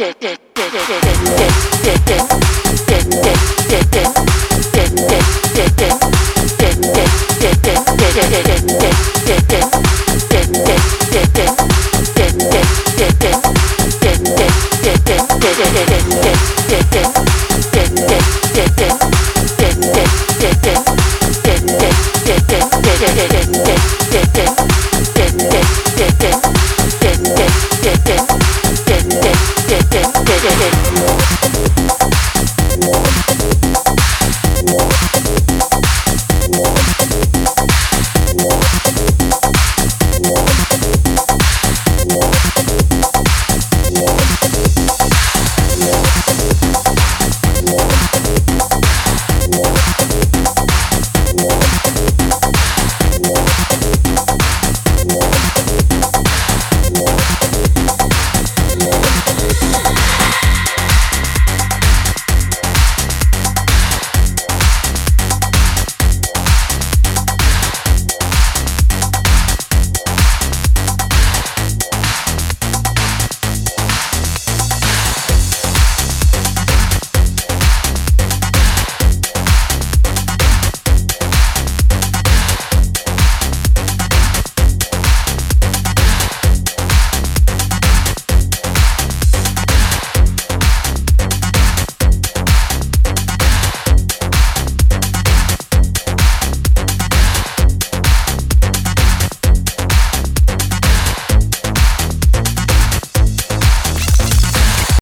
did, did.